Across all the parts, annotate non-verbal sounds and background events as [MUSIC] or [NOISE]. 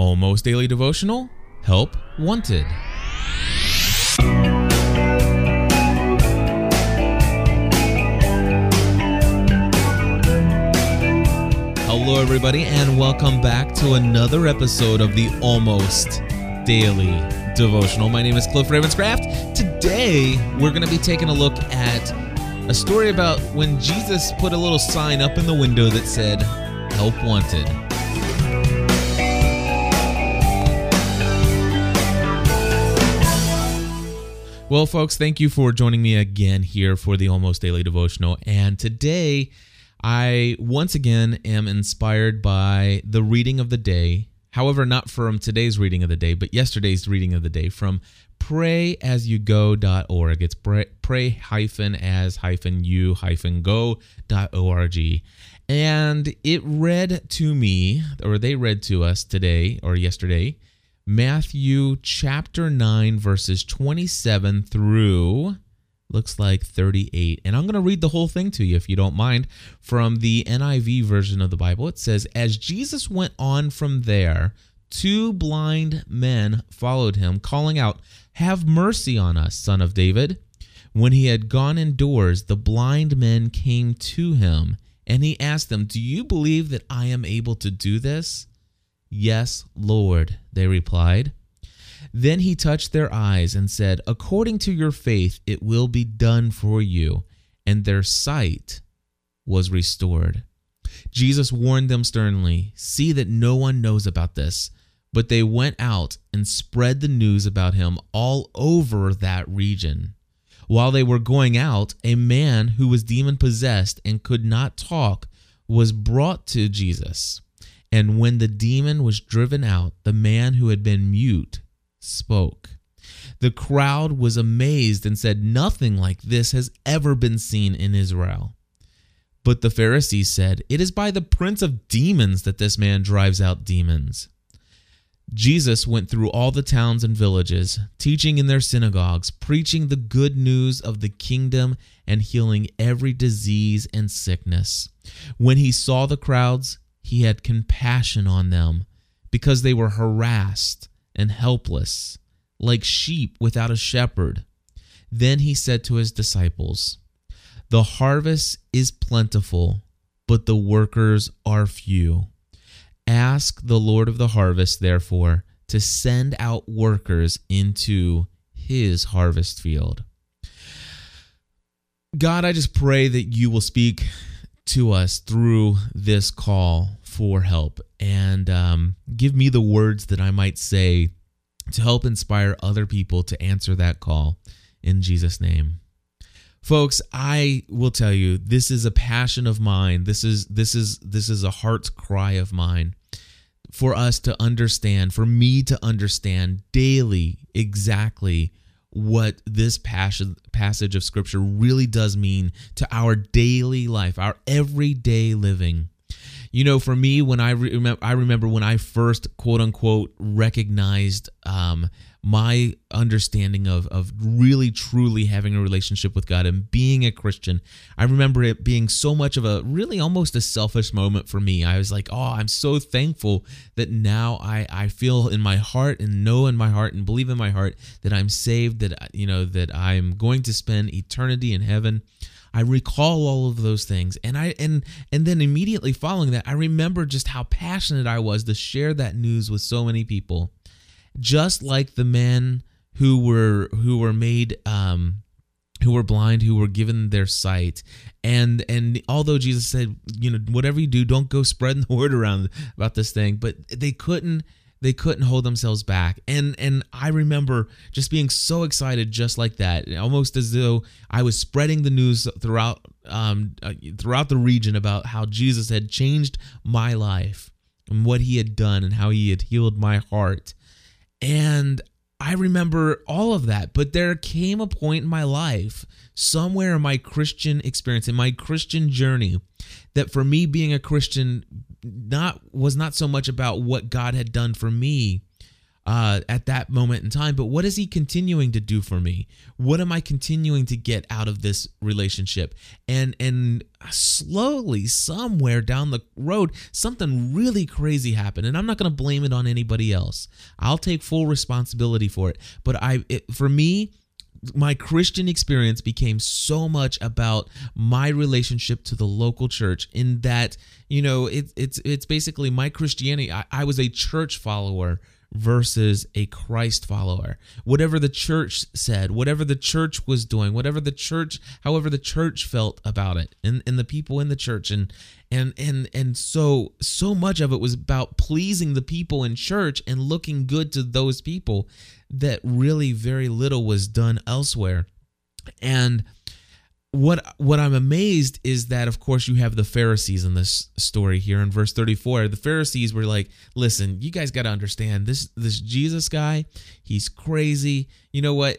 Almost Daily Devotional Help Wanted. Hello, everybody, and welcome back to another episode of the Almost Daily Devotional. My name is Cliff Ravenscraft. Today, we're going to be taking a look at a story about when Jesus put a little sign up in the window that said, Help Wanted. Well, folks, thank you for joining me again here for the Almost Daily Devotional. And today, I once again am inspired by the reading of the day. However, not from today's reading of the day, but yesterday's reading of the day from pray-as-you-go.org. It's pray hyphen as hyphen you hyphen go.org. And it read to me, or they read to us today or yesterday, Matthew chapter 9, verses 27 through looks like 38. And I'm going to read the whole thing to you if you don't mind from the NIV version of the Bible. It says, As Jesus went on from there, two blind men followed him, calling out, Have mercy on us, son of David. When he had gone indoors, the blind men came to him, and he asked them, Do you believe that I am able to do this? Yes, Lord, they replied. Then he touched their eyes and said, According to your faith, it will be done for you. And their sight was restored. Jesus warned them sternly, See that no one knows about this. But they went out and spread the news about him all over that region. While they were going out, a man who was demon possessed and could not talk was brought to Jesus. And when the demon was driven out, the man who had been mute spoke. The crowd was amazed and said, Nothing like this has ever been seen in Israel. But the Pharisees said, It is by the prince of demons that this man drives out demons. Jesus went through all the towns and villages, teaching in their synagogues, preaching the good news of the kingdom, and healing every disease and sickness. When he saw the crowds, he had compassion on them because they were harassed and helpless, like sheep without a shepherd. Then he said to his disciples, The harvest is plentiful, but the workers are few. Ask the Lord of the harvest, therefore, to send out workers into his harvest field. God, I just pray that you will speak to us through this call for help and um, give me the words that I might say to help inspire other people to answer that call in Jesus' name. Folks, I will tell you this is a passion of mine. This is this is this is a heart's cry of mine for us to understand, for me to understand daily exactly what this passage passage of scripture really does mean to our daily life, our everyday living. You know, for me, when I remember, I remember when I first quote unquote recognized um, my understanding of of really truly having a relationship with God and being a Christian. I remember it being so much of a really almost a selfish moment for me. I was like, "Oh, I'm so thankful that now I I feel in my heart and know in my heart and believe in my heart that I'm saved, that you know that I'm going to spend eternity in heaven." I recall all of those things. And I and and then immediately following that I remember just how passionate I was to share that news with so many people. Just like the men who were who were made um who were blind who were given their sight. And and although jesus said you know whatever you do don't go [LAUGHS] spreading the word around about this thing but they couldn't they couldn't hold themselves back. And and i remember just being so excited just like that almost as though i was spreading the news throughout um uh, throughout the region about how jesus had changed my life and what he had done and how he had healed my heart. And I remember all of that, but there came a point in my life, somewhere in my Christian experience, in my Christian journey, that for me being a Christian not was not so much about what God had done for me, uh, at that moment in time. But what is he continuing to do for me? What am I continuing to get out of this relationship? And and slowly, somewhere down the road, something really crazy happened, and I'm not going to blame it on anybody else. I'll take full responsibility for it. But I, it, for me, my Christian experience became so much about my relationship to the local church in that, you know, it, it's it's basically my Christianity. I, I was a church follower versus a Christ follower. Whatever the church said, whatever the church was doing, whatever the church, however the church felt about it, and, and the people in the church, and and and and so so much of it was about pleasing the people in church and looking good to those people that really very little was done elsewhere. And what what I'm amazed is that of course you have the Pharisees in this story here in verse 34. The Pharisees were like, "Listen, you guys got to understand this this Jesus guy, he's crazy. You know what?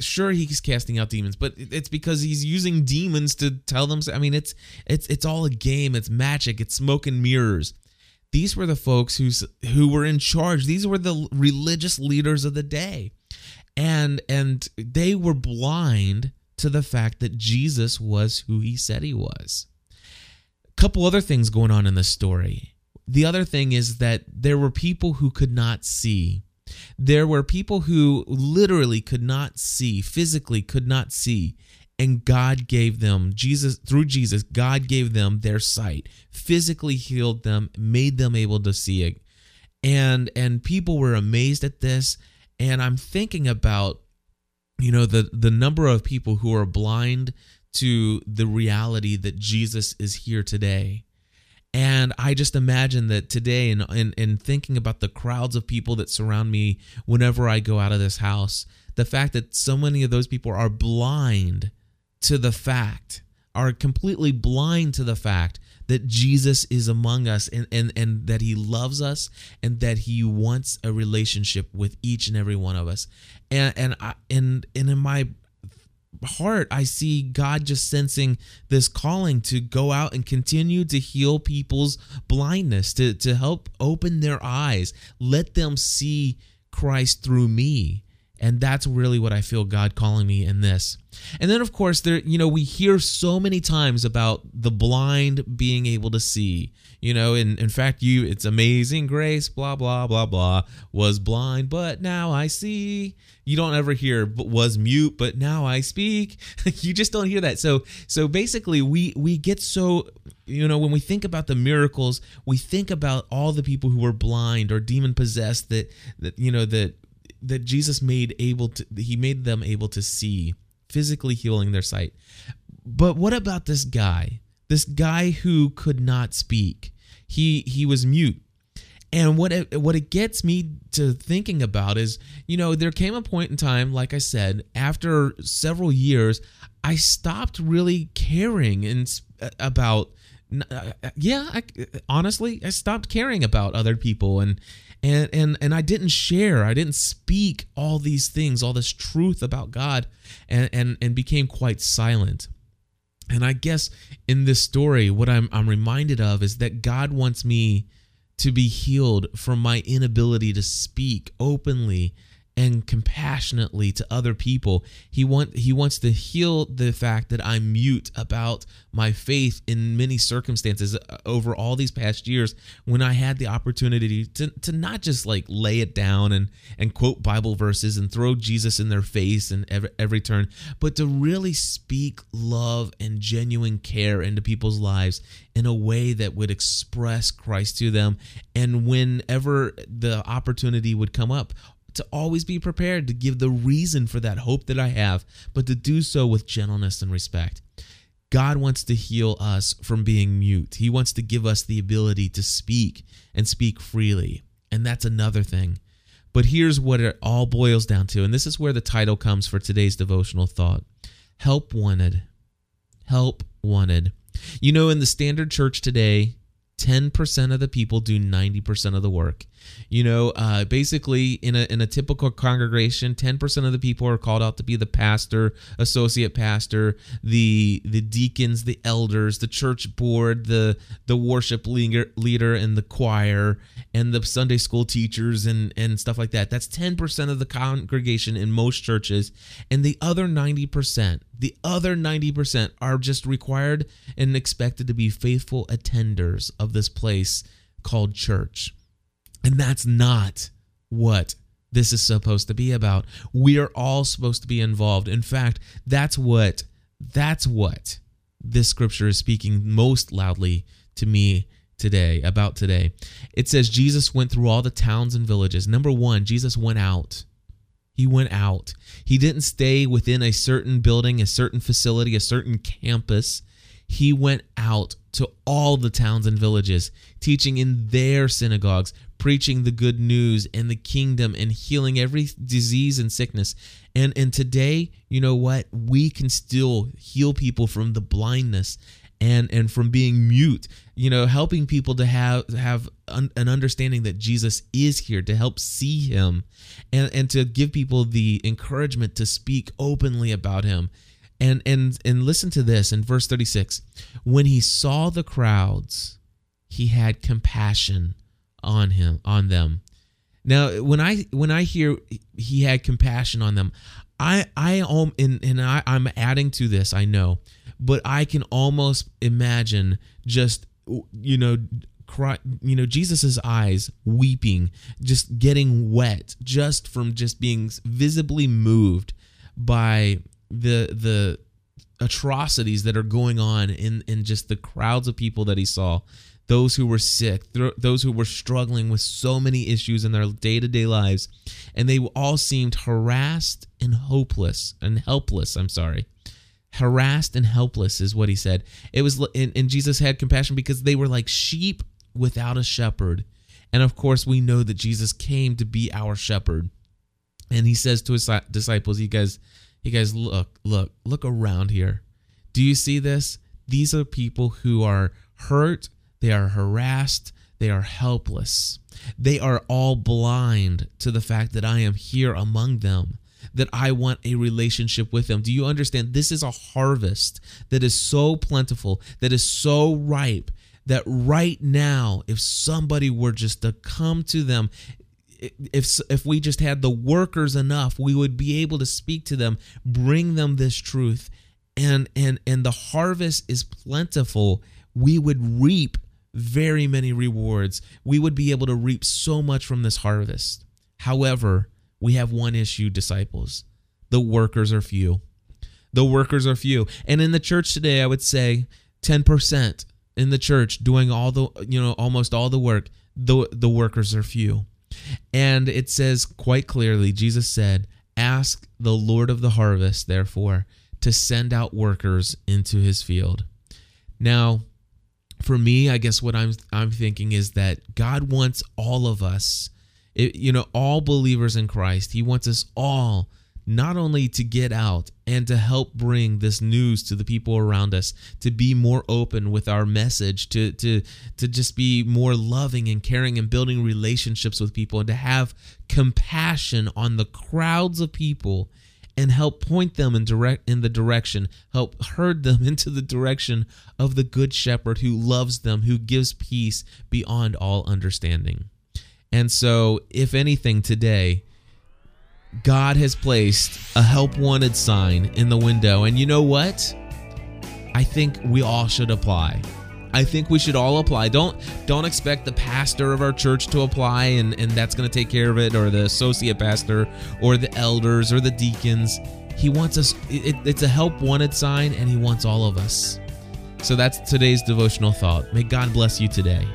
Sure he's casting out demons, but it's because he's using demons to tell them I mean, it's it's it's all a game, it's magic, it's smoke and mirrors. These were the folks who's who were in charge. These were the religious leaders of the day. And and they were blind to the fact that Jesus was who he said he was. A couple other things going on in the story. The other thing is that there were people who could not see. There were people who literally could not see, physically could not see, and God gave them Jesus through Jesus, God gave them their sight, physically healed them, made them able to see it. And and people were amazed at this, and I'm thinking about you know the the number of people who are blind to the reality that Jesus is here today. And I just imagine that today, in, in, in, thinking about the crowds of people that surround me whenever I go out of this house, the fact that so many of those people are blind to the fact, are completely blind to the fact that Jesus is among us and, and, and that he loves us and that he wants a relationship with each and every one of us and and I, and and in my heart i see god just sensing this calling to go out and continue to heal people's blindness to to help open their eyes let them see christ through me and that's really what i feel god calling me in this. And then of course there you know we hear so many times about the blind being able to see. You know in, in fact you it's amazing grace blah blah blah blah was blind but now i see. You don't ever hear was mute but now i speak. [LAUGHS] You just don't hear that. So so basically we we get so you know when we think about the miracles we think about all the people who were blind or demon possessed that that you know that that jesus made able to he made them able to see physically healing their sight but what about this guy this guy who could not speak. He he was mute. And what it, what it gets me to thinking about is, you know, there came a point in time, like I said, after several years, I stopped really caring and about. Uh, yeah, I, honestly, I stopped caring about other people, and and and and I didn't share. I didn't speak all these things, all this truth about God, and and and became quite silent. And I guess in this story, what I'm, I'm reminded of is that God wants me to be healed from my inability to speak openly and compassionately to other people. He want he wants to heal the fact that I'm mute about my faith in many circumstances uh, over all these past years when I had the opportunity to to not just like lay it down and and quote Bible verses and throw Jesus in their face and every, every turn, but to really speak love and genuine care into people's lives in a way that would express Christ to them and whenever the opportunity would come up to always be prepared to give the reason for that hope that I have, but to do so with gentleness and respect. God wants to heal us from being mute. He wants to give us the ability to speak and speak freely. And that's another thing. But here's what it all boils down to. And this is where the title comes for today's devotional thought Help Wanted. Help Wanted. You know, in the standard church today, 10% of the people do 90% of the work. You know, uh, basically in a in a typical congregation, ten percent of the people are called out to be the pastor, associate pastor, the the deacons, the elders, the church board, the the worship leader, leader, and the choir, and the Sunday school teachers, and and stuff like that. That's ten percent of the congregation in most churches, and the other ninety percent, the other ninety percent are just required and expected to be faithful attenders of this place called church. And that's not what this is supposed to be about. We are all supposed to be involved. In fact, that's what that's what this scripture is speaking most loudly to me today about today. It says Jesus went through all the towns and villages. Number 1, Jesus went out. He went out. He didn't stay within a certain building, a certain facility, a certain campus. He went out to all the towns and villages, teaching in their synagogues, preaching the good news and the kingdom and healing every disease and sickness. And and today, you know what? We can still heal people from the blindness and and from being mute you know helping people to have have un, an understanding that Jesus is here to help see him and and to give people the encouragement to speak openly about him and and and listen to this in verse 36 when he saw the crowds he had compassion on him on them. Now when i when i hear he had compassion on them i i um and, and i i'm adding to this i know but i can almost imagine just you know cry you know jesus's eyes weeping just getting wet just from just being visibly moved by the the atrocities that are going on in in just the crowds of people that he saw those who were sick those who were struggling with so many issues in their day-to-day lives and they all seemed harassed and hopeless and helpless i'm sorry. Harassed and helpless is what he said. It was and, and jesus had compassion because they were like sheep without a shepherd. And of course we know that jesus came to be our shepherd. And he says to his disciples you guys you guys look look look around here. Do you see this? These are people who are hurt they are harassed they are helpless they are all blind to the fact that i am here among them that I want a relationship with them. Do you understand? This is a harvest that is so plentiful, that is so ripe, that right now, if somebody were just to come to them, if if we just had the workers enough, we would be able to speak to them, bring them this truth, and and and the harvest is plentiful. We would reap very many rewards. We would be able to reap so much from this harvest. However, we have one issue, disciples. The workers are few. The workers are few. And in the church today, I would say 10% in the church doing all the, you know, almost all the work, the, the workers are few. And it says quite clearly, Jesus said, Ask the Lord of the harvest, therefore, to send out workers into his field. Now, for me, I guess what I'm I'm thinking is that God wants all of us it, you know, all believers in Christ. He wants us all not only to get out and to help bring this news to the people around us to be more open with our message to to to just be more loving and caring and building relationships with people and to have compassion on the crowds of people and help point them in direct in the direction help herd them [LAUGHS] into the direction of the good shepherd who loves them who gives peace beyond all understanding and so, if anything, today, God has placed a help wanted sign in the window. And you know what? I think we all should apply. I think we should all apply. Don't don't expect the pastor of our church to apply and, and that's gonna take care of it, or the associate pastor, or the elders, or the deacons. He wants us, it, it's a help wanted sign, and he wants all of us. So that's today's devotional thought. May God bless you today.